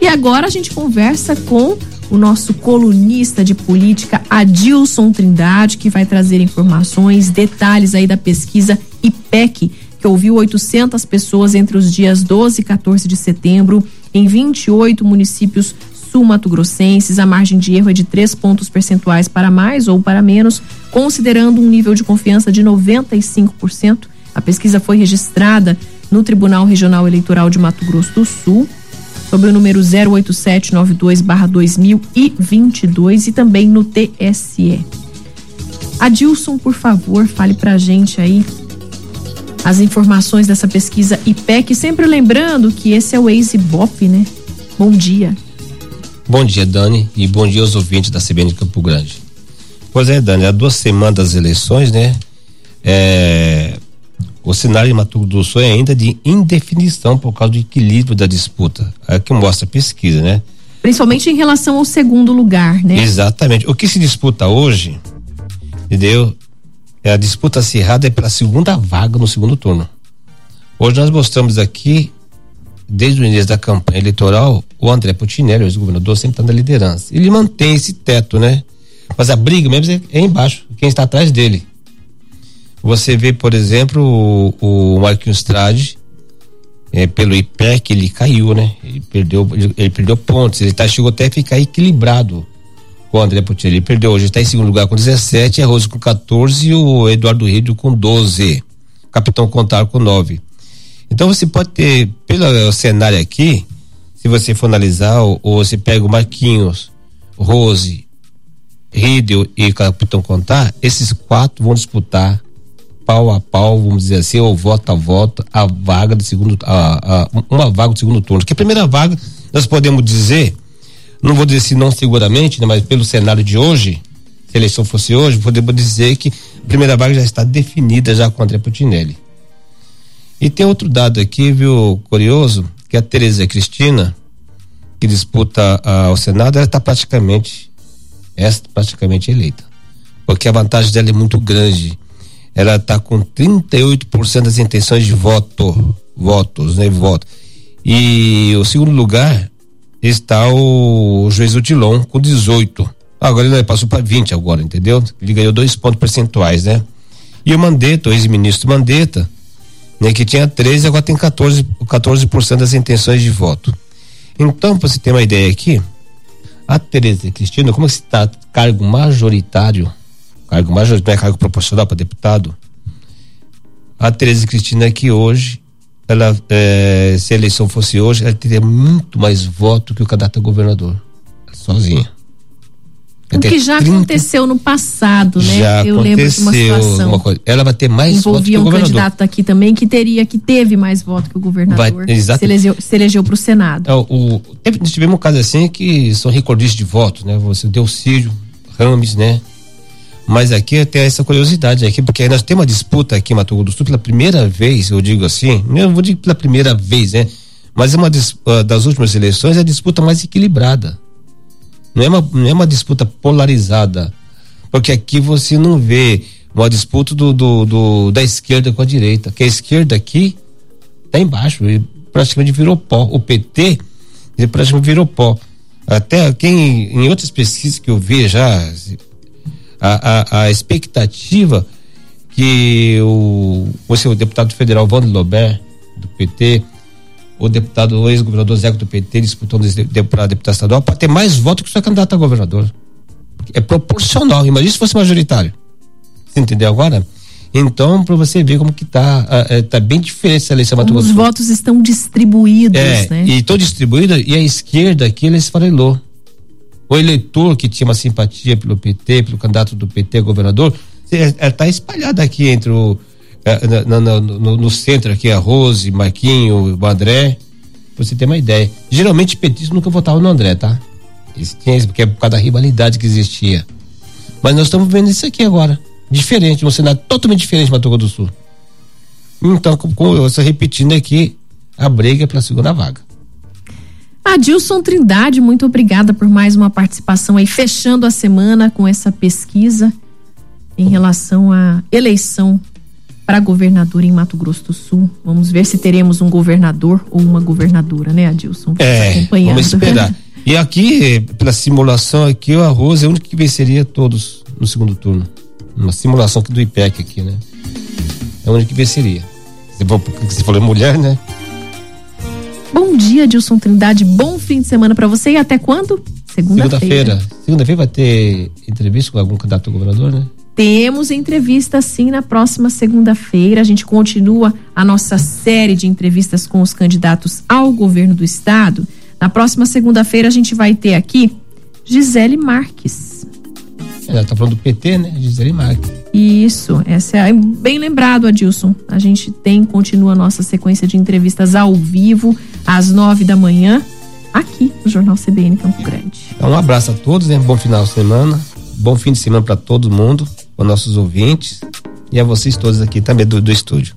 E agora a gente conversa com o nosso colunista de política, Adilson Trindade, que vai trazer informações, detalhes aí da pesquisa IPEC, que ouviu 800 pessoas entre os dias 12 e 14 de setembro em 28 municípios sul-mato-grossenses. A margem de erro é de 3 pontos percentuais para mais ou para menos, considerando um nível de confiança de 95%. A pesquisa foi registrada no Tribunal Regional Eleitoral de Mato Grosso do Sul sobre o número 08792/2022 e também no TSE. Adilson, por favor, fale pra gente aí as informações dessa pesquisa IPEC, sempre lembrando que esse é o Waze Bop, né? Bom dia. Bom dia, Dani, e bom dia aos ouvintes da CBN de Campo Grande. Pois é, Dani, há duas semanas das eleições, né? É, o cenário de Mato Grosso do Sul é ainda de indefinição por causa do equilíbrio da disputa. É o que mostra a pesquisa, né? Principalmente em relação ao segundo lugar, né? Exatamente. O que se disputa hoje, entendeu? É a disputa acirrada é pela segunda vaga no segundo turno. Hoje nós mostramos aqui, desde o início da campanha eleitoral, o André Putinelli, o ex-governador, sempre está na liderança. Ele mantém esse teto, né? Mas a briga mesmo é, é embaixo, quem está atrás dele. Você vê, por exemplo, o, o Marquinhos Trade, é, pelo IPEC, ele caiu, né? Ele perdeu, ele, ele perdeu pontos, ele tá, chegou até a ficar equilibrado com o André Putinelli. Ele perdeu hoje, está em segundo lugar com 17, a Rose com 14 e o Eduardo Rido com 12. Capitão Contar com 9. Então você pode ter, pelo cenário aqui, se você for analisar, ou, ou você pega o Marquinhos, Rose, Riedel e Capitão Contar, esses quatro vão disputar pau a pau, vamos dizer assim, ou voto a voto, a vaga do segundo, a, a, uma vaga do segundo turno. Que a primeira vaga, nós podemos dizer, não vou dizer se não seguramente, né, mas pelo cenário de hoje, se a eleição fosse hoje, podemos dizer que a primeira vaga já está definida já com André Putinelli. E tem outro dado aqui, viu, curioso, que a Tereza Cristina, que disputa uh, o Senado, ela está praticamente, esta praticamente eleita. Porque a vantagem dela é muito grande ela está com 38% das intenções de voto, votos, né, voto. E o segundo lugar está o juiz Odilon com 18. Agora ele passou para 20 agora, entendeu? Ele ganhou dois pontos percentuais, né? E o Mandetta, o ex-ministro Mandetta, né, que tinha 13, agora tem 14, 14% das intenções de voto. Então, para você ter uma ideia aqui, a Tereza Cristina, como está cargo majoritário cargo majoritário, é cargo proporcional para deputado. A Tereza Cristina que hoje, ela, é, se a eleição fosse hoje, ela teria muito mais voto que o candidato a governador, sozinha. O que já 30... aconteceu no passado, né? Já Eu lembro de uma situação. Uma coisa. Ela vai ter mais voto que o um candidato aqui também que teria, que teve mais voto que o governador. Vai, se elegeu, se elegeu para o Senado. É, o, teve, tivemos um caso assim que são recordistas de votos, né? Você deu Círio, Rames, né? Mas aqui tem essa curiosidade aqui, porque nós temos uma disputa aqui em Mato Grosso do Sul pela primeira vez, eu digo assim, não vou dizer pela primeira vez, né? Mas é uma uh, das últimas eleições é a disputa mais equilibrada. Não é uma, não é uma disputa polarizada. Porque aqui você não vê uma disputa do, do, do da esquerda com a direita. Que a esquerda aqui tá embaixo, ele praticamente virou pó. O PT, praticamente virou pó. Até quem, em outras pesquisas que eu vi já, a, a, a expectativa que o, o seu deputado federal Wander Lobert, do PT, o deputado, o ex-governador Zeco do PT, disputando para deputado estadual, para ter mais votos que o seu candidato a governador. É proporcional. Imagina se fosse majoritário. Você entendeu agora? Então, para você ver como que tá, uh, tá bem diferente essa eleição Mato Os votos estão distribuídos, é, né? E estão distribuídos, e a esquerda aqui, ela esfarelou o eleitor que tinha uma simpatia pelo PT, pelo candidato do PT a governador, está espalhado aqui entre o. É, no, no, no, no, centro aqui, a Rose, Marquinho, o André. Pra você ter uma ideia. Geralmente petistas nunca votavam no André, tá? Isso tinha, porque é por causa da rivalidade que existia. Mas nós estamos vendo isso aqui agora. Diferente, um cenário totalmente diferente de Mato Grosso do Sul. Então, como eu estou repetindo aqui, a briga é pela segunda vaga. Adilson Trindade, muito obrigada por mais uma participação aí, fechando a semana com essa pesquisa em relação à eleição para governador em Mato Grosso do Sul. Vamos ver se teremos um governador ou uma governadora, né, Adilson? É, vamos esperar. e aqui, pela simulação aqui, o Arroz é o único que venceria todos no segundo turno. Uma simulação aqui do IPEC aqui, né? É o único que venceria. Você falou mulher, né? Bom dia, Adilson Trindade. Bom fim de semana para você e até quando? Segunda-feira. Segunda-feira Segunda vai ter entrevista com algum candidato governador, né? Temos entrevista sim na próxima segunda-feira. A gente continua a nossa série de entrevistas com os candidatos ao governo do estado. Na próxima segunda-feira a gente vai ter aqui Gisele Marques. Ela tá falando do PT, né? Gisele Marques. Isso, essa é bem lembrado, Adilson. A gente tem, continua a nossa sequência de entrevistas ao vivo, às nove da manhã, aqui no Jornal CBN Campo Grande. Então, um abraço a todos, né? Bom final de semana, bom fim de semana para todo mundo aos nossos ouvintes e a vocês todos aqui também do, do estúdio.